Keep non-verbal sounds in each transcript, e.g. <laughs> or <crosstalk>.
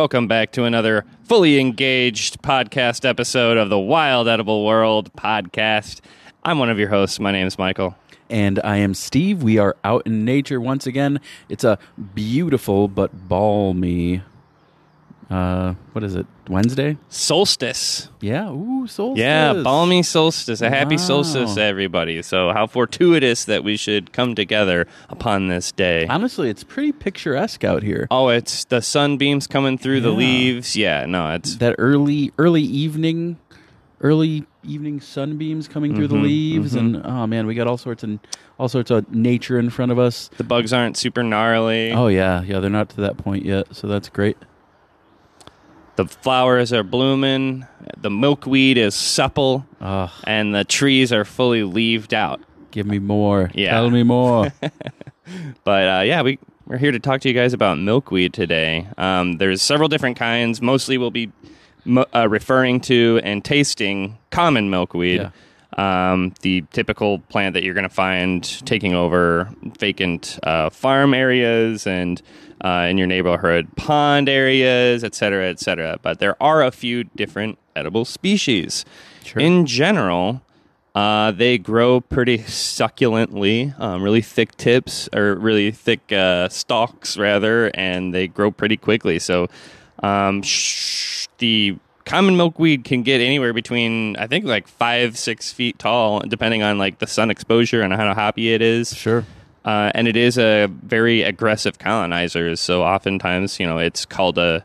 Welcome back to another fully engaged podcast episode of the Wild Edible World podcast. I'm one of your hosts. My name is Michael. And I am Steve. We are out in nature once again. It's a beautiful but balmy. Uh, what is it? Wednesday? Solstice. Yeah. Ooh, solstice. Yeah, balmy solstice. A happy Wow. solstice, everybody. So, how fortuitous that we should come together upon this day. Honestly, it's pretty picturesque out here. Oh, it's the sunbeams coming through the Yeah. leaves. Yeah, no, it's That early, early evening, early evening sunbeams coming through the Mhm, leaves, and oh man, we got all sorts and all sorts of nature in front of us. the bugs aren't super gnarly. Oh yeah, yeah, they're not to that point yet, so that's great. The flowers are blooming. The milkweed is supple, Ugh, and the trees are fully leaved out. give me more. Yeah. Tell me more. <laughs> But uh, yeah, we we're here to talk to you guys about milkweed today. Um, there's several different kinds. Mostly, we'll be uh, referring to and tasting common milkweed. Um, the typical plant that you're going to find taking over vacant uh, farm areas and uh, in your neighborhood pond areas, et cetera, et cetera. But there are a few different edible species. Sure. In general, uh, they grow pretty succulently, um, really thick tips or really thick uh, stalks, rather, and they grow pretty quickly. So, um, sh- the common milkweed can get anywhere between I think like five, six feet tall, depending on like the sun exposure and how happy it is. Sure. Uh, and it is a very aggressive colonizer. So oftentimes, you know, it's called a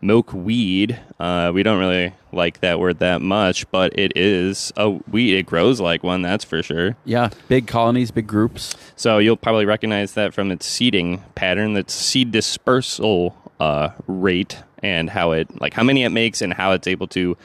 milkweed. Uh, we don't really like that word that much, but it is a weed. It grows like one, that's for sure. Yeah, big colonies, big groups. So you'll probably recognize that from its seeding pattern. That's seed dispersal uh, rate and how it, like how many it makes and how it's able to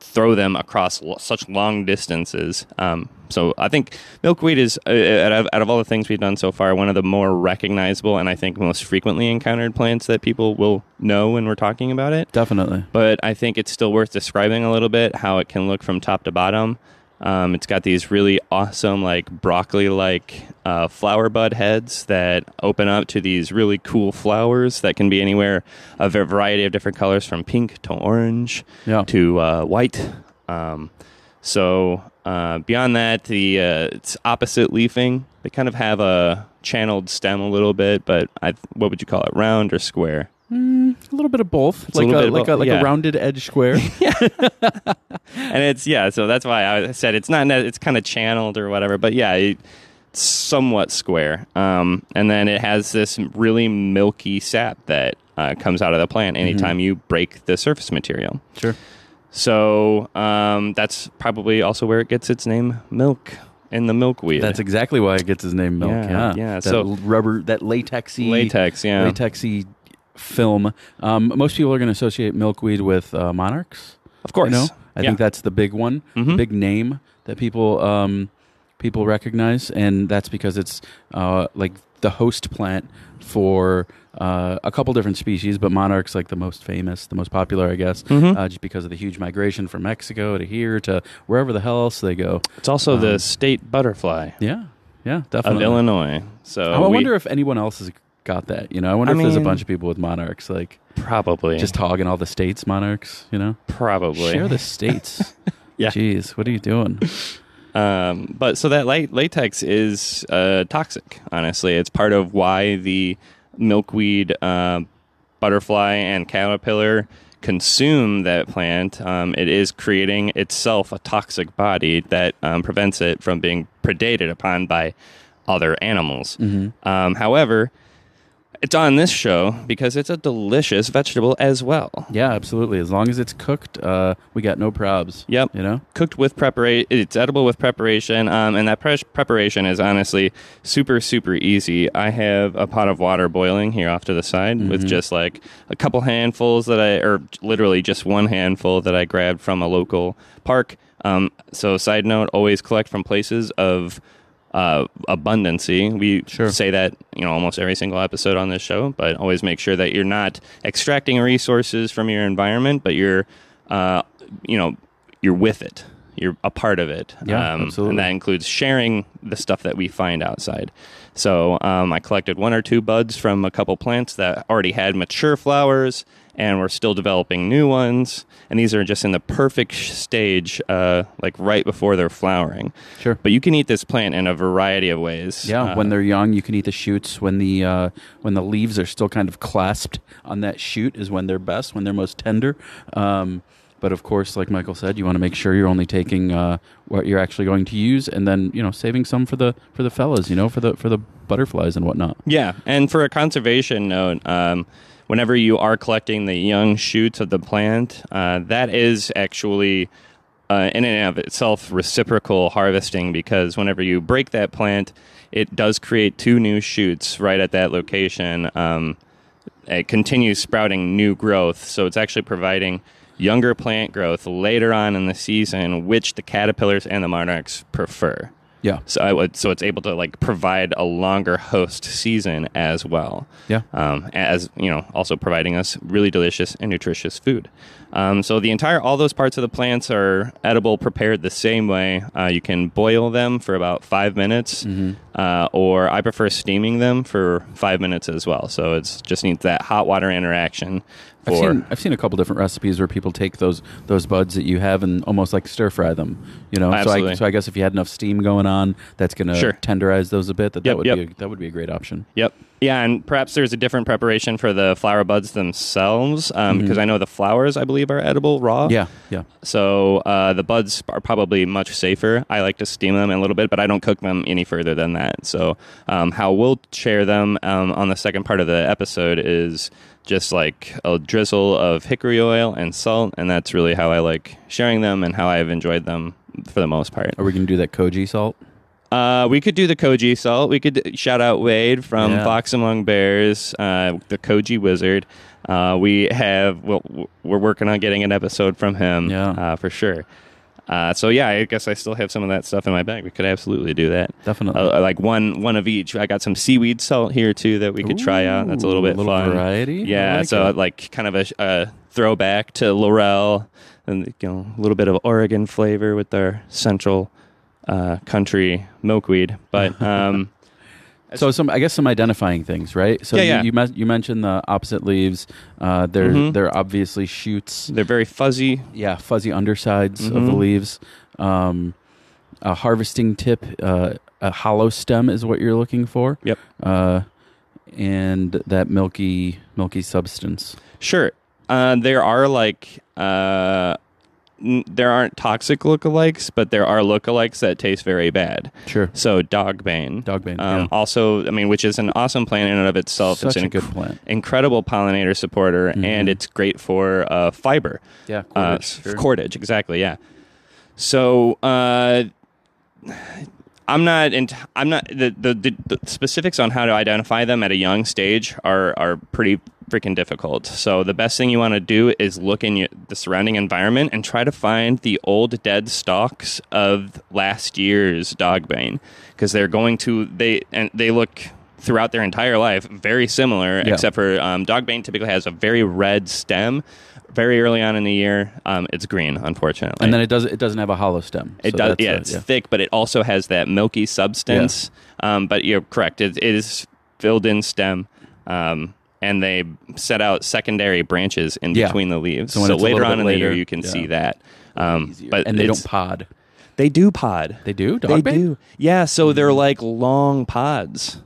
throw them across lo- such long distances. Um, so I think milkweed is, uh, out, of, out of all the things we've done so far, one of the more recognizable and I think most frequently encountered plants that people will know when we're talking about it. Definitely. But I think it's still worth describing a little bit how it can look from top to bottom. Um, it's got these really awesome, like broccoli like uh, flower bud heads that open up to these really cool flowers that can be anywhere, a variety of different colors from pink to orange Yeah. to uh, white. Um, so uh, beyond that, the uh, it's opposite leafing. They kind of have a channeled stem a little bit, but I, what would you call it? Round or square? A little bit of both, a like a, of like a like yeah. a rounded edge square. <laughs> and it's yeah so that's why i said it's not it's kind of channeled or whatever but yeah it's somewhat square um, and then it has this really milky sap that uh, comes out of the plant anytime you break the surface material sure. so um, that's probably also where it gets its name milk in the milkweed That's exactly why it gets his name milk. Yeah, Yeah, yeah, That so- rubber, that latexy, latex yeah latexy film. Um, most people are going to associate milkweed with uh, monarchs. of course You know, I Yeah. think that's the big one, the Mhm. big name that people um, people recognize, and that's because it's uh, like the host plant for uh, a couple different species, but monarchs like the most famous, the most popular, I guess, Mhm. uh, just because of the huge migration from Mexico to here to wherever the hell else they go. it's also the um, state butterfly Yeah, yeah, definitely of illinois so I we- wonder if anyone else has got that. You know, I wonder I if there's a mean- bunch of people with monarchs, like probably just hogging all the states' monarchs. You know, probably share the <laughs> states. Yeah. Jeez, what are you doing? Um, but so that la- latex is uh, toxic. Honestly, it's part of why the milkweed, uh, butterfly, and caterpillar consume that plant. Um, it is creating itself a toxic body that um, prevents it from being predated upon by other animals. Um, however, it's on this show because it's a delicious vegetable as well. Yeah, absolutely. As long as it's cooked, uh, we got no probs. Yep. You know. cooked with preparation. It's edible with preparation, um, and that pre- preparation is honestly super, super easy. I have a pot of water boiling here off to the side with just like a couple handfuls that I, or literally just one handful that I grabbed from a local park. Um, so, side note: always collect from places of uh, abundancy. We Sure. say that you know almost every single episode on this show, but always make sure that you're not extracting resources from your environment, but you're uh, you know you're with it. you're a part of it. Yeah, um, absolutely. And that includes sharing the stuff that we find outside. So um, I collected one or two buds from a couple plants that already had mature flowers, and we're still developing new ones. And these are just in the perfect stage, uh, like right before they're flowering. Sure. But you can eat this plant in a variety of ways. Yeah, Uh, when they're young, you can eat the shoots. When the uh, when the leaves are still kind of clasped on that shoot is when they're best, when they're most tender. Um, but of course, like Michael said, you want to make sure you're only taking uh, what you're actually going to use, and then you know saving some for the for the fellas, you know, for the for the butterflies and whatnot. Yeah, and for a conservation note, um, whenever you are collecting the young shoots of the plant, uh, that is actually uh, in and of itself reciprocal harvesting because whenever you break that plant, it does create two new shoots right at that location. Um, it continues sprouting new growth, so it's actually providing younger plant growth later on in the season, which the caterpillars and the monarchs prefer. Yeah, So I would, so it's able to like provide a longer host season as well. yeah, Um, as you know, also providing us really delicious and nutritious food. Um, so the entire, all those parts of the plants are edible, prepared the same way. Uh, you can boil them for about five minutes, Mm-hmm. uh, or I prefer steaming them for five minutes as well. So it's just needs that hot water interaction. I've For seen I've seen a couple different recipes where people take those those buds that you have and almost like stir fry them. You know, so I, so I guess if you had enough steam going on, that's going to Sure. tenderize those a bit. That that would yep. be a, that would be a great option. Yep. Yeah, and perhaps there's a different preparation for the flower buds themselves um, because I know the flowers, I believe, are edible raw. Mm-hmm. Yeah, yeah. So uh, the buds are probably much safer. I like to steam them a little bit, but I don't cook them any further than that. So um, how we'll share them um, on the second part of the episode is just like a drizzle of hickory oil and salt, and that's really how I like sharing them and how I've enjoyed them for the most part. Are we going to do that koji salt? Uh, we could do the Koji salt. We could shout out Wade from Yeah. Fox Among Bears, uh, the Koji Wizard. Uh, we have well, we're working on getting an episode from him, Yeah. uh, for sure. Uh, so yeah, I guess I still have some of that stuff in my bag. We could absolutely do that. Definitely. Uh, like one one of each. I got some seaweed salt here too that we could try out. That's a little bit a little fun. variety. Yeah, like so it. like kind of a, a throwback to Laurel and you know a little bit of Oregon flavor with their central uh, country milkweed. But <laughs> um, So some, I guess, some identifying things, right? So Yeah, you yeah. you, mes- you mentioned the opposite leaves. Uh, they're Mhm. they're obviously shoots. they're very fuzzy. Yeah, fuzzy undersides of the Mhm. leaves. Um, a harvesting tip, uh, a hollow stem is what you're looking for. Yep. Uh, and that milky milky substance. Sure, uh, there are like. Uh, n- there aren't toxic lookalikes, but there are lookalikes that taste very bad. Sure. So dogbane. Dogbane. Um, yeah. Also, I mean, which is an awesome plant in and of itself. Such it's a good inc- plant. incredible pollinator supporter, Mhm. and it's great for uh, fiber. Yeah. Uh, cordage, sure. Cordage, exactly. Yeah. So uh, I'm not. I'm not. The, the the the specifics on how to identify them at a young stage are are pretty freaking difficult. So the best thing you want to do is look in your, the surrounding environment and try to find the old dead stalks of last year's dogbane because they're going to they and they look throughout their entire life very similar Yeah. except for um, dogbane typically has a very red stem very early on in the year um, it's green unfortunately and then it does it doesn't have a hollow stem. it So does yeah uh, it's thick but it also has that milky substance um, but you're correct it, it is filled in stem um, and they set out secondary branches in Yeah. between the leaves So so, later on in the year later, you can yeah. see that um, but and they don't pod. they do pod They do. they Dogbane? do yeah so they're like long pods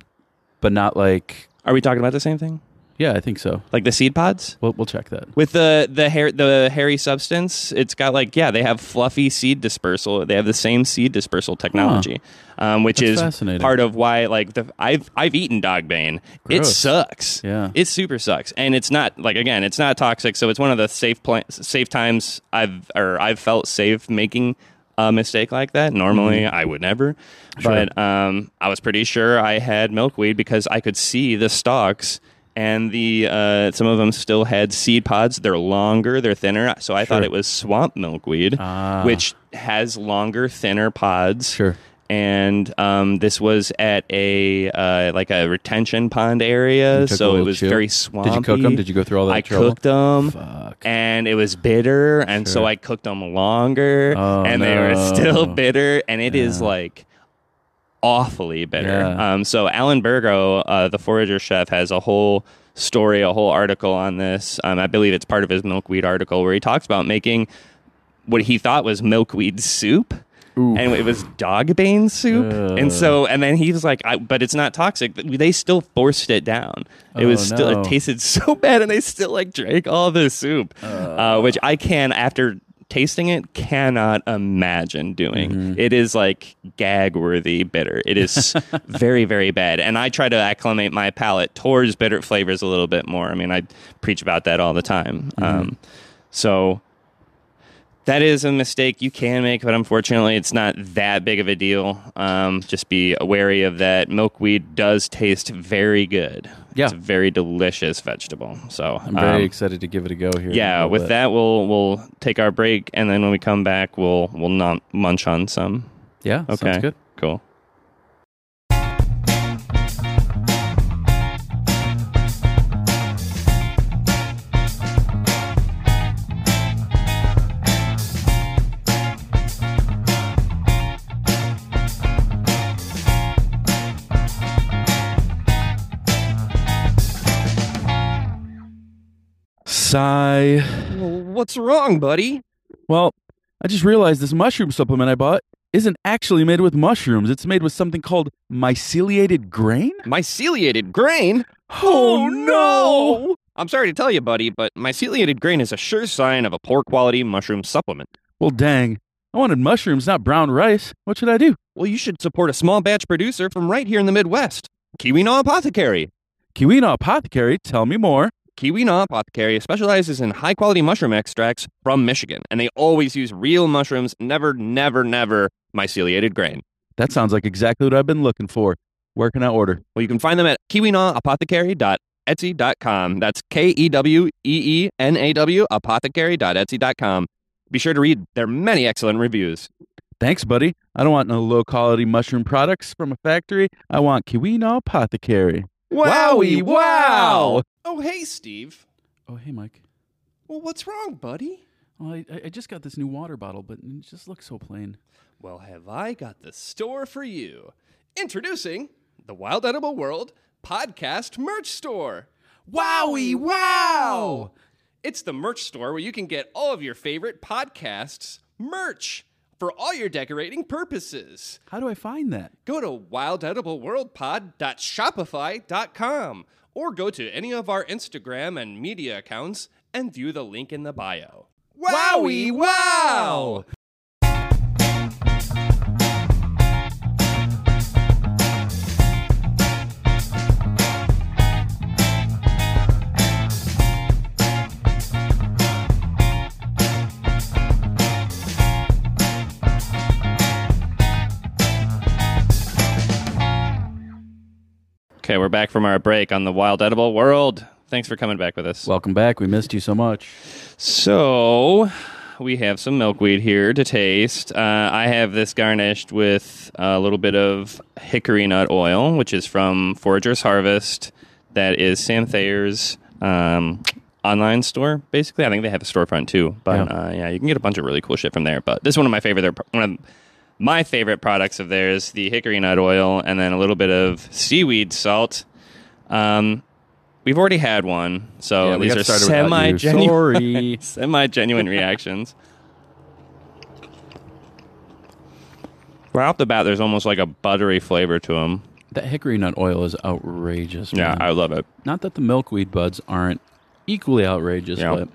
but not like. are we talking about the same thing Yeah, I think so. like the seed pods We'll we'll check that. with the the hair the hairy substance it's got like yeah they have fluffy seed dispersal they have the same seed dispersal technology um, which That's is fascinating. part of why like the i've i've eaten dogbane it Gross. sucks Yeah. it super sucks and it's not like again it's not toxic so it's one of the safe pla- safe times i've or i've felt safe making a mistake like that normally i would never Mm-hmm. Sure. but um, i was pretty sure i had milkweed because i could see the stalks and the uh, some of them still had seed pods. They're longer, they're thinner. So I thought it was swamp milkweed, Ah. which has longer, thinner pods. Sure. And um, this was at a uh, like a retention pond area, You took a so it was chill. very swampy. Did you cook them? Did you go through all that I trouble? cooked them, Fuck. and it was bitter, and so I cooked them longer, Oh, and they were still <laughs> bitter, and it is Yeah. like awfully bitter. Yeah. Um, so Alan Bergo, uh, the forager chef, has a whole story, a whole article on this. Um, I believe it's part of his milkweed article where he talks about making what he thought was milkweed soup. Ooh. And it was dog bane soup, Ugh. and so and then he was like, I, "But it's not toxic." They still forced it down. It Oh, was still no. it tasted <laughs> so bad, and they still like drank all the soup, uh, which I can after tasting it cannot imagine doing. Mm-hmm. It is like gag worthy bitter. It is <laughs> very very bad, and I try to acclimate my palate towards bitter flavors a little bit more. I mean, I preach about that all the time. Mm-hmm. Um, so that is a mistake you can make, but unfortunately, it's not that big of a deal. Um, just be wary of that. Milkweed does taste very good. Yeah. it's a very delicious vegetable. So I'm very um, excited to give it a go here. yeah. With bit. that, we'll we'll take our break, and then when we come back, we'll we'll not munch on some. Yeah. Okay, Sounds good. Sigh. What's wrong, buddy? Well, I just realized this mushroom supplement I bought isn't actually made with mushrooms. It's made with something called myceliated grain. Myceliated grain? Oh, oh no! I'm sorry to tell you, buddy, but myceliated grain is a sure sign of a poor quality mushroom supplement. Well, dang. I wanted mushrooms, not brown rice. What should I do? Well, you should support a small batch producer from right here in the Midwest. Keweenaw Apothecary. Keweenaw Apothecary, tell me more. Keweenaw Apothecary specializes in high quality mushroom extracts from Michigan, and they always use real mushrooms, never, never, never myceliated grain. That sounds like exactly what I've been looking for. Where can I order? Well, you can find them at keweenawApothecary.etsy.com. That's K E W E E N A W apothecary.etsy.com. Be sure to read their many excellent reviews. Thanks, buddy. I don't want no low quality mushroom products from a factory. I want Keweenaw Apothecary. Wowie wow! Oh, hey, Steve. Oh, hey, Mike. Well, what's wrong, buddy? Well, I, I just got this new water bottle, but it just looks so plain. Well, have I got the store for you? Introducing the Wild Edible World Podcast Merch Store. Wowie wow! It's the merch store where you can get all of your favorite podcasts merch for all your decorating purposes. How do I find that? Go to wildedibleworldpod.shopify.com or go to any of our Instagram and media accounts and view the link in the bio. Wowie wow! Back from our break on the Wild Edible World. Thanks for coming back with us. Welcome back. We missed you so much. So we have some milkweed here to taste. Uh, I have this garnished with a little bit of hickory nut oil, which is from Forager's Harvest. That is Sam Thayer's um, online store. Basically, I think they have a storefront too. But Yeah. Uh, yeah, you can get a bunch of really cool shit from there. But this is one of my favorite. One of my favorite products of theirs: the hickory nut oil, and then a little bit of seaweed salt. Um, we've already had one, so Yeah, these are semi genuine, Semi genuine reactions. Right off the bat, there's almost like a buttery flavor to them. that hickory nut oil is outrageous. Yeah. I love it. Not that the milkweed buds aren't equally outrageous, Yeah. but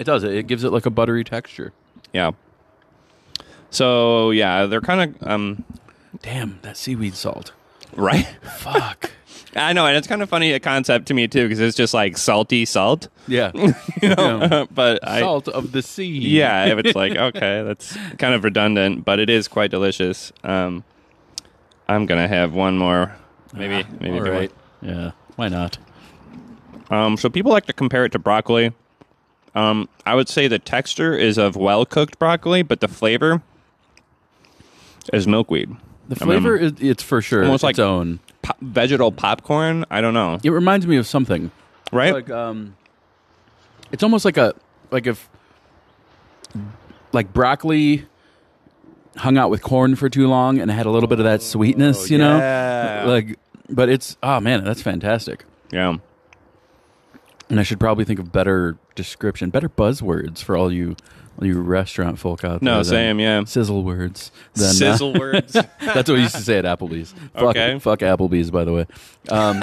it does. It gives it like a buttery texture. Yeah. So yeah, they're kind of um Damn, that seaweed salt. right. Fuck. <laughs> I know, and it's kind of funny a concept to me too because it's just like salty salt, yeah. <laughs> you know. <laughs> but I Salt of the sea. yeah, if it's like okay, that's kind of redundant, but it is quite delicious. Um, I'm gonna have one more, maybe, maybe All two more. right. Yeah. Why not? Um, so people like to compare it to broccoli. Um, I would say the texture is of well cooked broccoli, but the flavor is milkweed. The flavor is it's for sure Almost its like- own. Po- vegetal popcorn. I don't know. It reminds me of something. Right? Like um, it's almost like a like if like broccoli hung out with corn for too long and had a little bit of that sweetness, you Oh, yeah. know, like. But it's oh man, that's fantastic. yeah. And I should probably think of better description, better buzzwords for all you you restaurant folk out there. No, same. Yeah. Sizzle words. Than, uh, Sizzle words. <laughs> That's what we used to say at Applebee's. Fuck, Okay. fuck Applebee's, by the way. Um,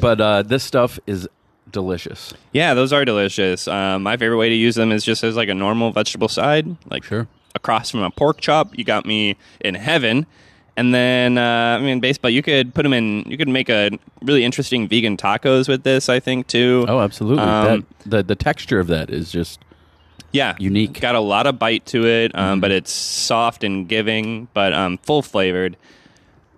but uh, this stuff is delicious. Yeah, those are delicious. Um, my favorite way to use them is just as like a normal vegetable side, like Sure. across from a pork chop. You got me in heaven. And then, uh, I mean, baseball. You could put them in. You could make a really interesting vegan tacos with this. I think too. Oh, absolutely. Um, that, the the texture of that is just yeah, unique. Got a lot of bite to it, um, but it's soft and giving, but um, full flavored.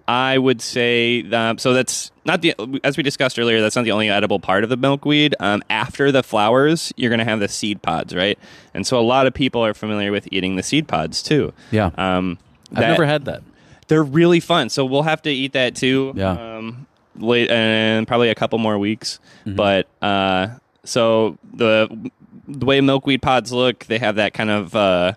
I would say that, so. That's not the as we discussed earlier. That's not the only edible part of the milkweed. Um, after the flowers, you're going to have the seed pods, right? And so a lot of people are familiar with eating the seed pods too. yeah. Um, I've that- never had that. They're really fun. So we'll have to eat that too. Yeah. Um, late and probably a couple more weeks. Mm-hmm. But uh, so the the way milkweed pods look, they have that kind of uh,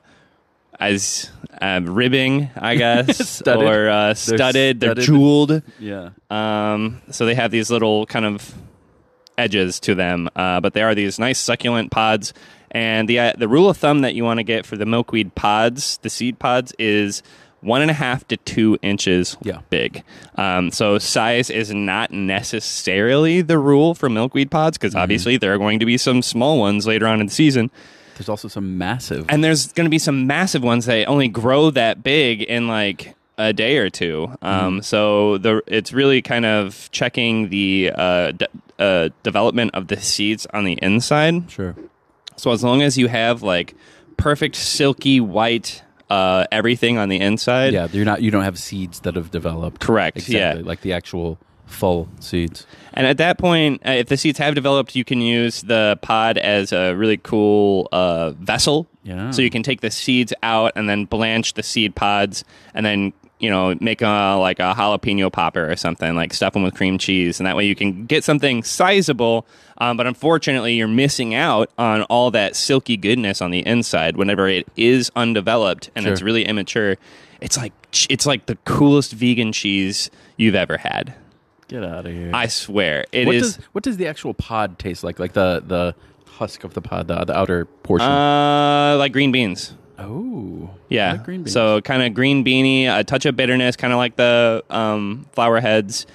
as um, ribbing, I <laughs> guess, Studded. or uh, studded. They're, studded. jeweled. Yeah. Um, so they have these little kind of edges to them, uh, but they are these nice succulent pods. And the uh, the rule of thumb that you want to get for the milkweed pods, the seed pods, is one and a half to two inches Yeah. big. Um, so size is not necessarily the rule for milkweed pods because obviously there are going to be some small ones later on in the season. There's also some massive. And there's going to be some massive ones that only grow that big in like a day or two. Um, So the it's really kind of checking the uh, d- uh, development of the seeds on the inside. sure. So as long as you have like perfect silky white uh, everything on the inside, Yeah, you're not. You don't have seeds that have developed. Correct, Exactly. yeah. Like the actual full seeds. And at that point, uh, if the seeds have developed, you can use the pod as a really cool uh, vessel. Yeah. So you can take the seeds out and then blanch the seed pods, and then you know make a like a jalapeno popper or something like stuff them with cream cheese, and that way you can get something sizable. Um, but unfortunately, you're missing out on all that silky goodness on the inside whenever it is undeveloped and it's really immature. It's like it's like the coolest vegan cheese you've ever had. Get out of here. I swear it is. what does what does the actual pod taste like? Like the the husk of the pod, the, the outer portion. Uh, like green beans. Oh, Yeah. Like. So kind of green beanie, a touch of bitterness, kind of like the um, flower heads.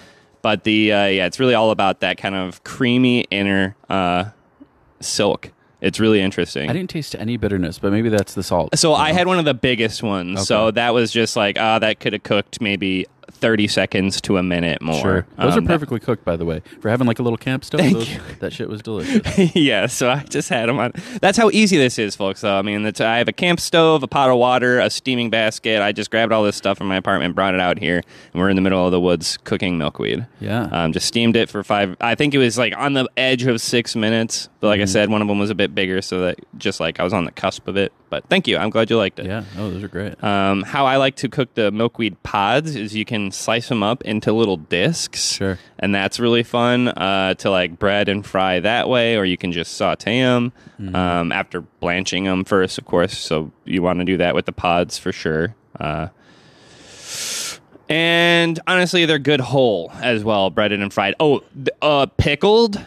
But the uh, yeah, it's really all about that kind of creamy inner uh, silk. It's really interesting. I didn't taste any bitterness, but maybe that's the salt. so I had one of the biggest ones. So that was just like, ah, that could have cooked maybe thirty seconds to a minute more. Sure. Those Um, are that- perfectly cooked, by the way. For having like a little camp stove, those- that shit was <laughs> delicious. yeah, so I just had them on. That's how easy this is, folks. Though I mean, I have a camp stove, a pot of water, a steaming basket. I just grabbed all this stuff from my apartment, brought it out here, and we're in the middle of the woods cooking milkweed. Yeah. Um, just steamed it for five. I think it was like on the edge of six minutes, but like I Mm-hmm. said, one of them was a bit bigger, so that just like I was on the cusp of it. But thank you. I'm glad you liked it. yeah. Oh, those are great. Um, how I like to cook the milkweed pods is you can slice them up into little discs. Sure. And that's really fun uh, to like bread and fry that way, or you can just saute them Mm-hmm. um, after blanching them first, of course. So you want to do that with the pods for sure. Uh, and honestly, they're good whole as well, breaded and fried. Oh, uh, pickled,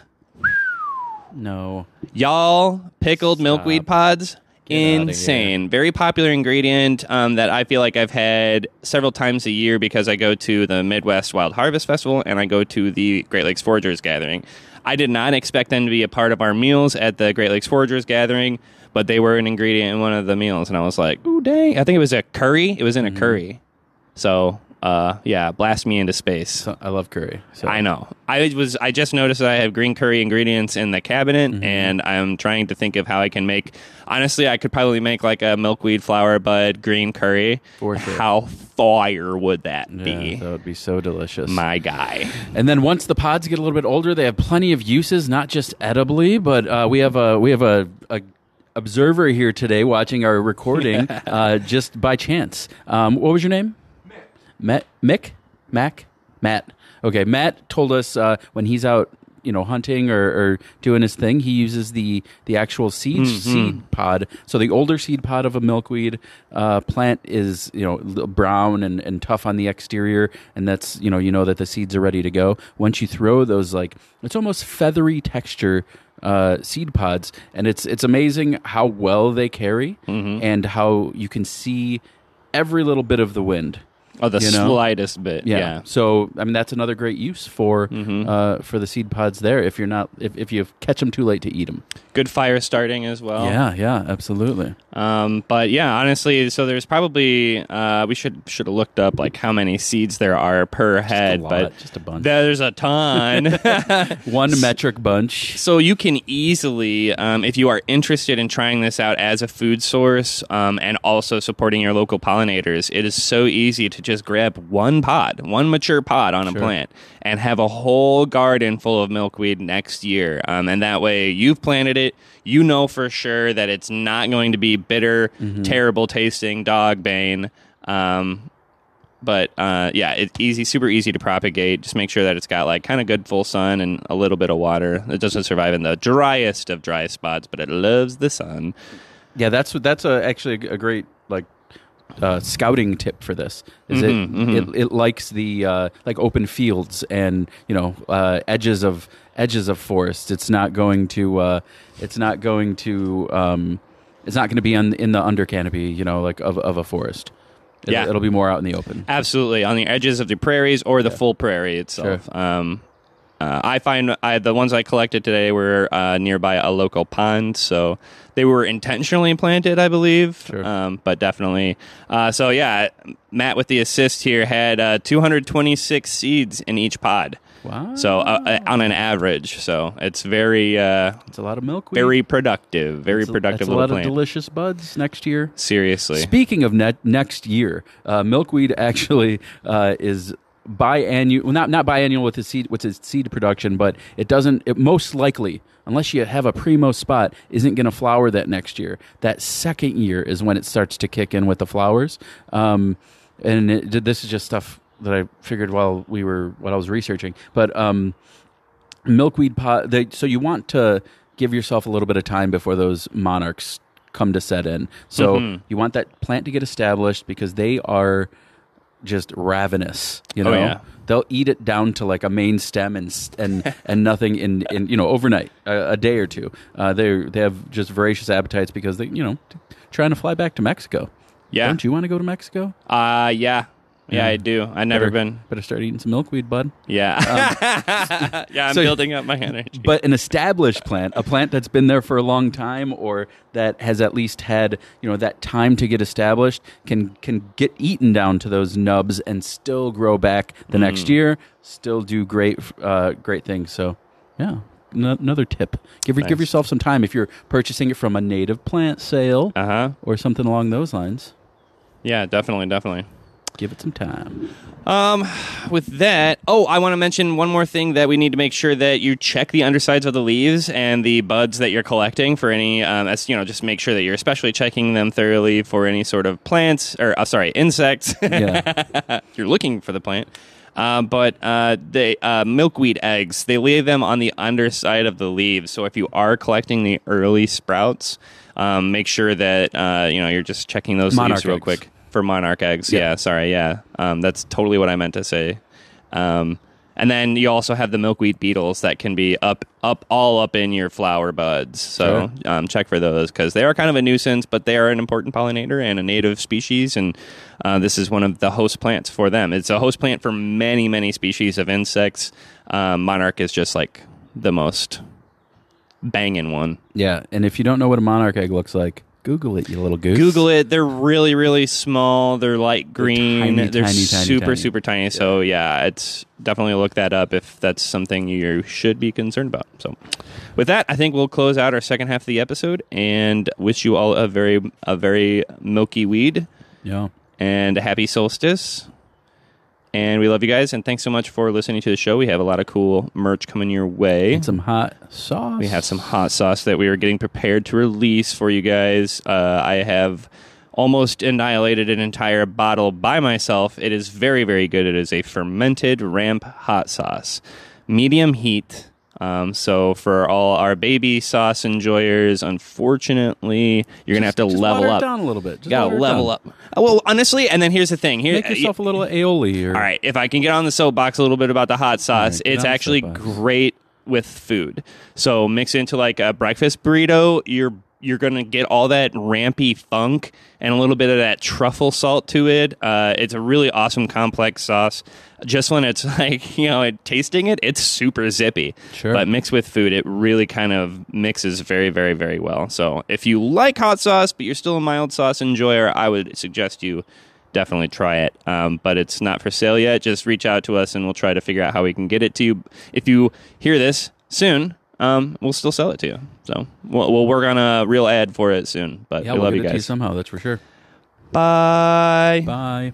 No. y'all, pickled Stop. milkweed pods. Get. Insane. Very popular ingredient um, that I feel like I've had several times a year because I go to the Midwest Wild Harvest Festival and I go to the Great Lakes Foragers Gathering. I did not expect them to be a part of our meals at the Great Lakes Foragers Gathering, but they were an ingredient in one of the meals. And I was like, ooh, dang. I think it was a curry. It was in Mm-hmm. a curry. So, uh, yeah, blast me into space. So, I love curry. So. I know. I was. I just noticed that I have green curry ingredients in the cabinet, Mm-hmm. and I'm trying to think of how I can make. Honestly, I could probably make like a milkweed flower bud green curry. For sure. How fire would that Yeah, be, that would be so delicious. my guy? And then once the pods get a little bit older, they have plenty of uses, not just edibly, but uh, we have a we have a, a observer here today, watching our recording <laughs> uh, just by chance. Um, what was your name? Matt. Mick. Mac. Matt. Okay, Matt told us uh, when he's out, you know, hunting or, or doing his thing, he uses the the actual seed seed pod. So the older seed pod of a milkweed uh, plant is you know brown and, and tough on the exterior, and that's you know you know that the seeds are ready to go. Once you throw those like it's almost feathery texture uh, seed pods, and it's it's amazing how well they carry and how you can see every little bit of the wind. Oh, the You know? slightest bit. Yeah. Yeah. So I mean, that's another great use for Mm-hmm. uh, for the seed pods there. If you're not, if, if you catch them too late to eat them. Good fire starting as well. yeah, yeah, absolutely. Um, but yeah, honestly, so there's probably uh, we should should have looked up like how many seeds there are per head, lot, but just a bunch. there's a ton. <laughs> <laughs> One metric bunch. So you can easily, um, if you are interested in trying this out as a food source um, and also supporting your local pollinators, it is so easy to just grab one pod, one mature pod on a Sure. plant, and have a whole garden full of milkweed next year. Um, and that way, you've planted it. You know for sure that it's not going to be bitter, Mm-hmm. terrible tasting dog bane. Um, but uh, yeah, it's easy, super easy to propagate. Just make sure that it's got like kind of good full sun and a little bit of water. It doesn't survive in the driest of dry spots, but it loves the sun. Yeah, that's that's a, actually a great like uh, scouting tip for this. Is Mm-hmm, it, it it likes the uh, like open fields and you know uh, edges of edges of forest. It's not going to uh, it's not going to um, it's not going to be on, in the under canopy. You know, like of of a forest. It, Yeah. it'll be more out in the open. Absolutely, on the edges of the prairies or the full prairie itself. Um, uh, I find I, the ones I collected today were uh, nearby a local pond, so they were intentionally planted, I believe. Sure. Um, but definitely, uh, so yeah, Matt with the assist here had uh, 226 seeds in each pod. Wow, So uh, uh, on an average, so it's very, uh, it's a lot of milkweed. very productive, very a- productive that's a lot plant. of delicious buds next year. Seriously, Speaking of net, next year, uh, milkweed <laughs> actually uh, is biannual. Well, not not biannual with its seed with its seed production, but it doesn't. It most likely, unless you have a primo spot, isn't going to flower that next year. That second year is when it starts to kick in with the flowers. Um, and it, this is just stuff that I figured while we were while I was researching, but. Um, milkweed pot. They, so you want to give yourself a little bit of time before those monarchs come to set in. So Mm-hmm. you want that plant to get established because they are just ravenous. You know, Oh, yeah. they'll eat it down to like a main stem and and and nothing in, in you know overnight, a, a day or two. Uh, they they have just voracious appetites because they you know trying to fly back to Mexico. Yeah. don't you want to go to Mexico? uh, yeah, yeah. I do. I never better, been. Better start eating some milkweed, bud. Yeah, <laughs> <laughs> yeah, I'm Um, so- building up my energy. But an established plant, a plant that's been there for a long time, or that has at least had you know that time to get established, can can get eaten down to those nubs and still grow back the Mm. next year, still do great uh, great things. So, yeah, n- another tip: give Nice. give yourself some time if you're purchasing it from a native plant sale Uh huh. or something along those lines. Yeah, definitely, definitely. Give it some time. Um, with that, oh, I want to mention one more thing that we need to make sure that you check the undersides of the leaves and the buds that you're collecting for any. Um, as you know, just make sure that you're especially checking them thoroughly for any sort of plants or uh, sorry, insects. Yeah, <laughs> you're looking for the plant. Um, but uh, the uh, milkweed eggs, they lay them on the underside of the leaves. So if you are collecting the early sprouts, um, make sure that uh, you know you're just checking those Monarch leaves real eggs. quick for monarch eggs. Yeah. Yeah, sorry, yeah, um, that's totally what I meant to say. Um, and then you also have the milkweed beetles that can be up, up, all up in your flower buds. So um, check for those because they are kind of a nuisance, but they are an important pollinator and a native species. And uh, this is one of the host plants for them. It's a host plant for many, many species of insects. Um, monarch is just like the most banging one. yeah. And if you don't know what a monarch egg looks like, Google it, you little goose. Google it. They're really, really small. They're light green. They're, tiny, tiny, tiny, super, tiny. super tiny. So yeah, it's definitely look that up if that's something you should be concerned about. So, with that, I think we'll close out our second half of the episode and wish you all a very, a very milky weed Yeah. and a happy solstice. And we love you guys. And thanks so much for listening to the show. We have a lot of cool merch coming your way. And some hot sauce. We have some hot sauce that we are getting prepared to release for you guys. Uh, I have almost annihilated an entire bottle by myself. It is very, very good. It is a fermented ramp hot sauce, medium heat. Um, so for all our baby sauce enjoyers, unfortunately, you're gonna have to level up. down a little bit. Just Gotta level down. up. Uh, Well, honestly, and then here's the thing. Here, Make yourself a little aioli. Or, all right, if I can get on the soapbox a little bit about the hot sauce, right, it's actually great with food. So mix it into like a breakfast burrito. You're you're gonna get all that rampy funk and a little bit of that truffle salt to it. Uh, it's a really awesome complex sauce. Just when it's <laughs> like you know, it, tasting it, it's super zippy. Sure. But mixed with food, it really kind of mixes very, very, very well. So if you like hot sauce, but you're still a mild sauce enjoyer, I would suggest you definitely try it. Um, but it's not for sale yet. Just reach out to us and we'll try to figure out how we can get it to you. If you hear this soon, um, we'll still sell it to you. So we'll, we'll work on a real ad for it soon. But yeah, we we'll love you it to you guys. somehow. That's for sure. Bye. Bye.